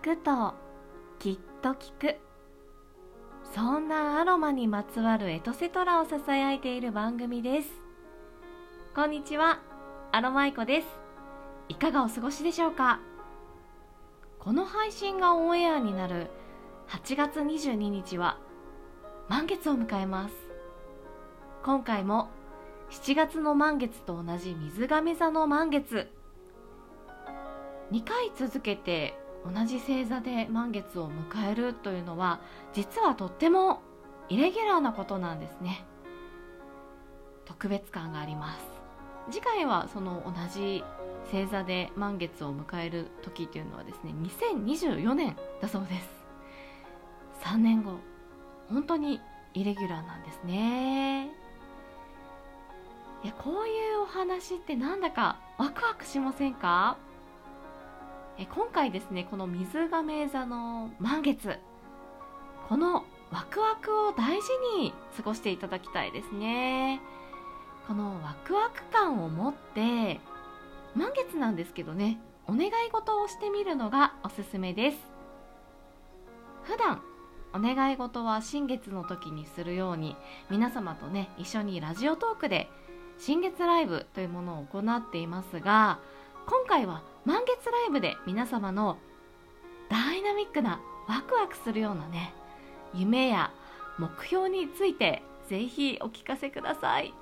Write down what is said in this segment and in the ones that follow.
くときっと聞く。そんなアロマにまつわるエトセトラをささやいている番組です。こんにちは。アロマイコです。いかがお過ごしでしょうか？この配信がオンエアになる8月22日は満月を迎えます。今回も7月の満月と同じ水亀座の満月。2回続けて同じ星座で満月を迎えるというのは実はとってもイレギュラーなことなんですね。特別感があります。次回はその同じ星座で満月を迎える時というのはですね2024年だそうです。3年後本当にイレギュラーなんですね。いやこういうお話ってなんだかワクワクしませんか？え今回ですねこの水亀座の満月。このワクワクを大事に過ごしていただきたいですね。このワクワク感を持って満月なんですけどねお願い事をしてみるのがおすすめです。普段お願い事は新月の時にするように皆様とね一緒にラジオトークで新月ライブというものを行っていますが今回は満月ライブで皆様のダイナミックなワクワクするようなね夢や目標についてぜひお聞かせください。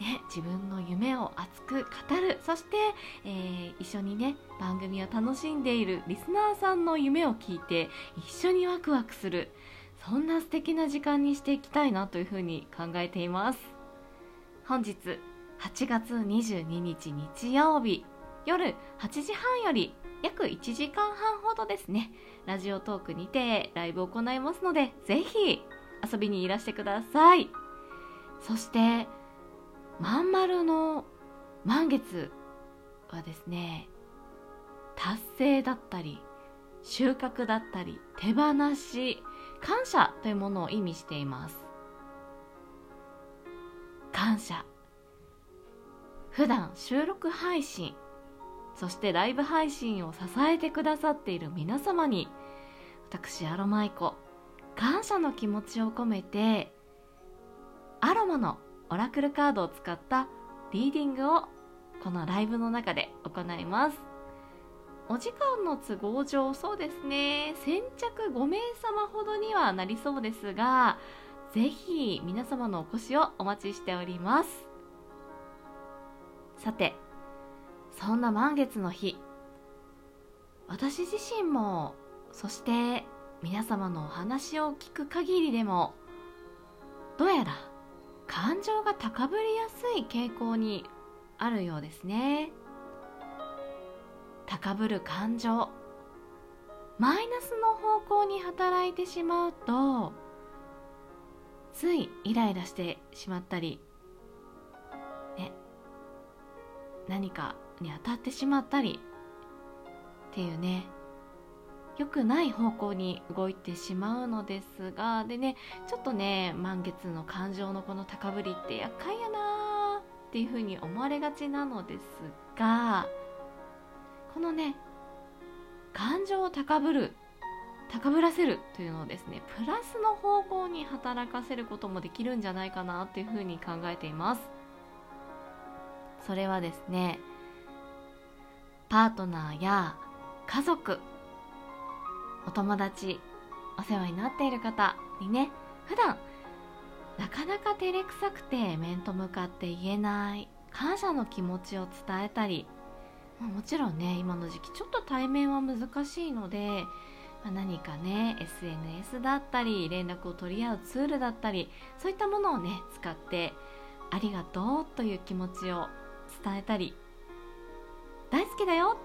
ね、自分の夢を熱く語る。そして、えー、一緒にね番組を楽しんでいるリスナーさんの夢を聞いて一緒にワクワクする。そんな素敵な時間にしていきたいなというふうに考えています。本日8月22日日曜日。夜8時半より約1時間半ほどですね。ラジオトークにてライブを行いますのでぜひ遊びにいらしてください。そしてまん丸の満月はですね達成だったり収穫だったり手放し感謝というものを意味しています。感謝。普段収録配信そしてライブ配信を支えてくださっている皆様に私アロマイコ感謝の気持ちを込めてアロマのオラクルカードを使ったリーディングをこのライブの中で行います。お時間の都合上そうですね先着5名様ほどにはなりそうですがぜひ皆様のお越しをお待ちしております。さてそんな満月の日。私自身もそして皆様のお話を聞く限りでもどうやら感情が高ぶりやすい傾向にあるようですね。高ぶる感情マイナスの方向に働いてしまうとついイライラしてしまったりね何かに当たってしまったりっていうね良くない方向に動いてしまうのですがでねちょっとね満月の感情のこの高ぶりって厄介やなーっていうふうに思われがちなのですがこのね感情を高ぶる高ぶらせるというのをですねプラスの方向に働かせることもできるんじゃないかなっていうふうに考えています。それはですねパートナーや家族お友達お世話になっている方にね普段なかなか照れくさくて面と向かって言えない感謝の気持ちを伝えたりもちろんね今の時期ちょっと対面は難しいので、何かね SNS だったり連絡を取り合うツールだったりそういったものをね使ってありがとうという気持ちを伝えたり好きだよ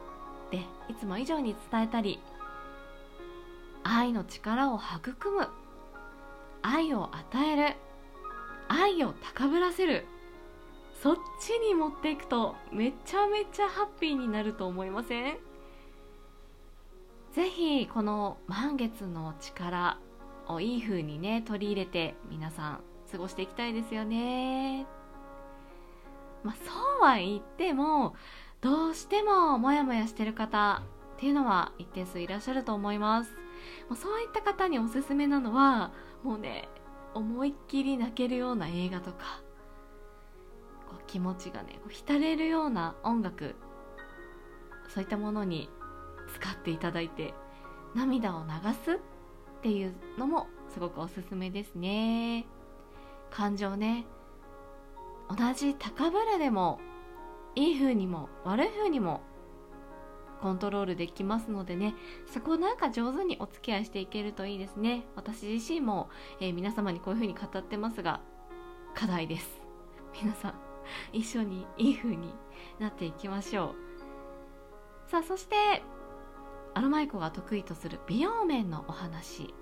っていつも以上に伝えたり愛の力を育む愛を与える愛を高ぶらせるそっちに持っていくとめちゃめちゃハッピーになると思いません？ぜひこの満月の力をいい風にね取り入れて皆さん過ごしていきたいですよね。まあそうは言ってもどうしてもモヤモヤしてる方っていうのは一定数いらっしゃると思います。もうそういった方におすすめなのはもうね思いっきり泣けるような映画とかこう気持ちがねこう浸れるような音楽そういったものに使っていただいて涙を流すっていうのもすごくおすすめですね。感情ね同じ高ぶるでもいい風にも悪い風にもコントロールできますのでね。そこをなんか上手にお付き合いしていけるといいですね。私自身も、えー、皆様にこういう風に語ってますが課題です。皆さん一緒にいい風になっていきましょう。さあそしてアロマイコが得意とする美容面のお話。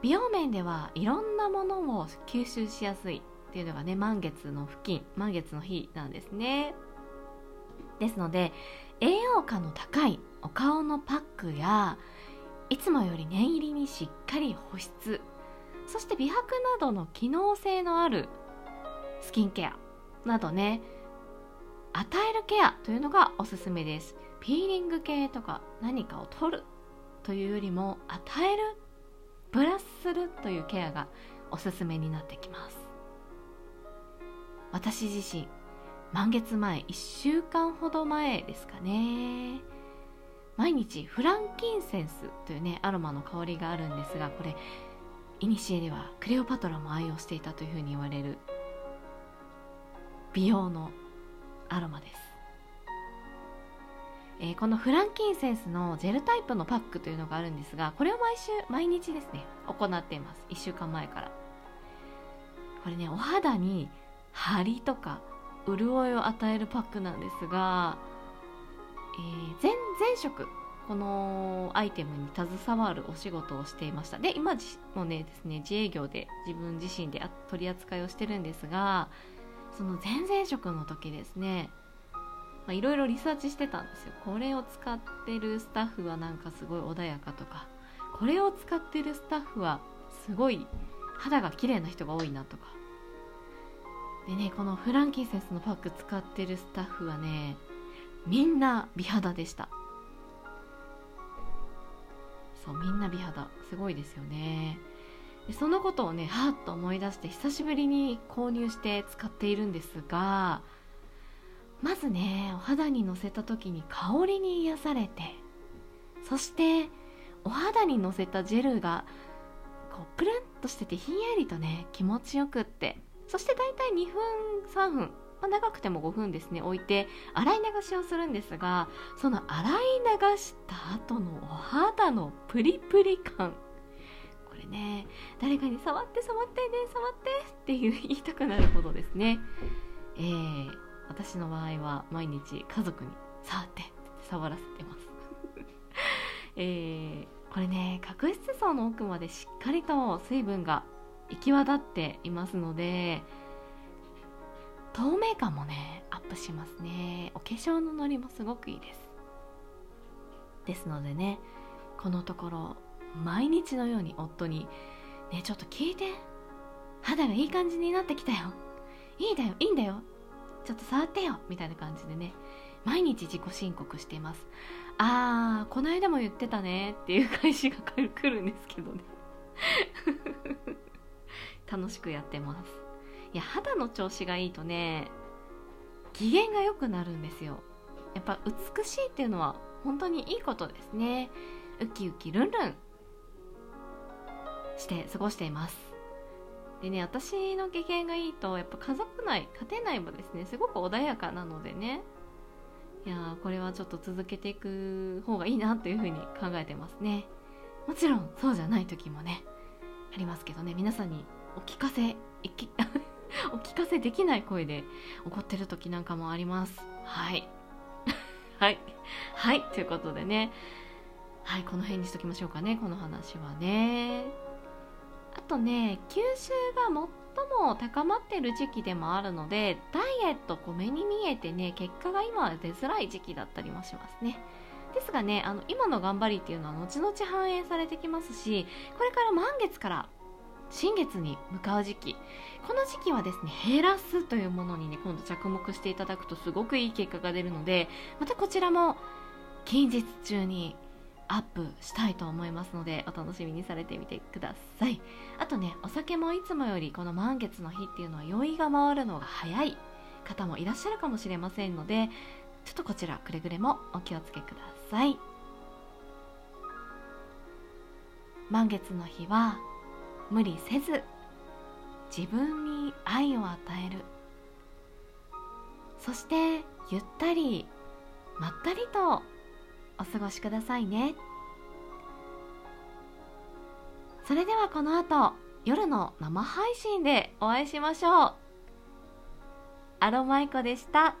美容面ではいろんなものを吸収しやすい。っていうのがね満月の付近満月の日なんですね。ですので栄養価の高いお顔のパックやいつもより念入りにしっかり保湿そして美白などの機能性のあるスキンケアなどね与えるケアというのがおすすめです。ピーリング系とか何かを取るというよりも与えるプラスするというケアがおすすめになってきます。私自身満月前1週間ほど前ですかね。毎日フランキンセンスというねアロマの香りがあるんですがこれ古ではクレオパトラも愛用していたというふうに言われる美容のアロマです。えー、このフランキンセンスのジェルタイプのパックというのがあるんですがこれを毎週毎日ですね行っています。1週間前から。これねお肌に張りとか潤いを与えるパックなんですが、えー、前前職このアイテムに携わるお仕事をしていました。で今もねですね自営業で自分自身で取り扱いをしてるんですがその前々職の時ですねいろいろリサーチしてたんですよ。これを使ってるスタッフはなんかすごい穏やかとかこれを使ってるスタッフはすごい肌が綺麗な人が多いなとかでねこのフランキンセンスのパック使ってるスタッフはねみんな美肌でした。そうみんな美肌。すごいですよね。でそのことをねはっと思い出して久しぶりに購入して使っているんですがまずねお肌にのせた時に香りに癒されてそしてお肌にのせたジェルがこうプルンとしててひんやりとね気持ちよくって。そして大体2分3分、まあ、長くても5分ですね。置いて洗い流しをするんですがその洗い流した後のお肌のプリプリ感。これね誰かに触って触ってね触ってっていう言いたくなるほどですね。えー私の場合は毎日家族に触って触らせてます。えー、これね角質層の奥までしっかりと水分が行き渡っていますので透明感もねアップしますね。お化粧ののりもすごくいいです。ですのでねこのところ毎日のように夫に「ねちょっと聞いて。肌がいい感じになってきたよ。いいだよいいんだよ。ちょっと触ってよ。みたいな感じでね毎日自己申告しています。あーこの間も言ってたねっていう返しが来るんですけどね。楽しくやってます。いや肌の調子がいいとね機嫌が良くなるんですよ。やっぱ美しいっていうのは本当にいいことですね。ウキウキルンルンして過ごしています。でね私の機嫌がいいとやっぱ家族内家庭内もですねすごく穏やかなのでね。いやこれはちょっと続けていく方がいいなというふうに考えてますね。もちろんそうじゃない時もねありますけどね。皆さんにお聞かせ お聞かせできない声で怒ってる時なんかもあります。はい。はい。はい。ということでね。はい。この辺にしときましょうかね。この話はね。あとね吸収が最も高まってる時期でもあるのでダイエットこう目に見えてね結果が今は出づらい時期だったりもしますね。ですがねあの今の頑張りっていうのは後々反映されてきますしこれから満月から新月に向かう時期。この時期はですね減らすというものにね今度着目していただくとすごくいい結果が出るのでまたこちらも近日中にアップしたいと思いますのでお楽しみにされてみてください。あとねお酒もいつもよりこの満月の日っていうのは酔いが回るのが早い方もいらっしゃるかもしれませんのでちょっとこちらくれぐれもお気をつけください。満月の日は無理せず自分に愛を与える。そしてゆったりまったりとお過ごしくださいね。それではこの後夜の生配信でお会いしましょう。アロマイコでした。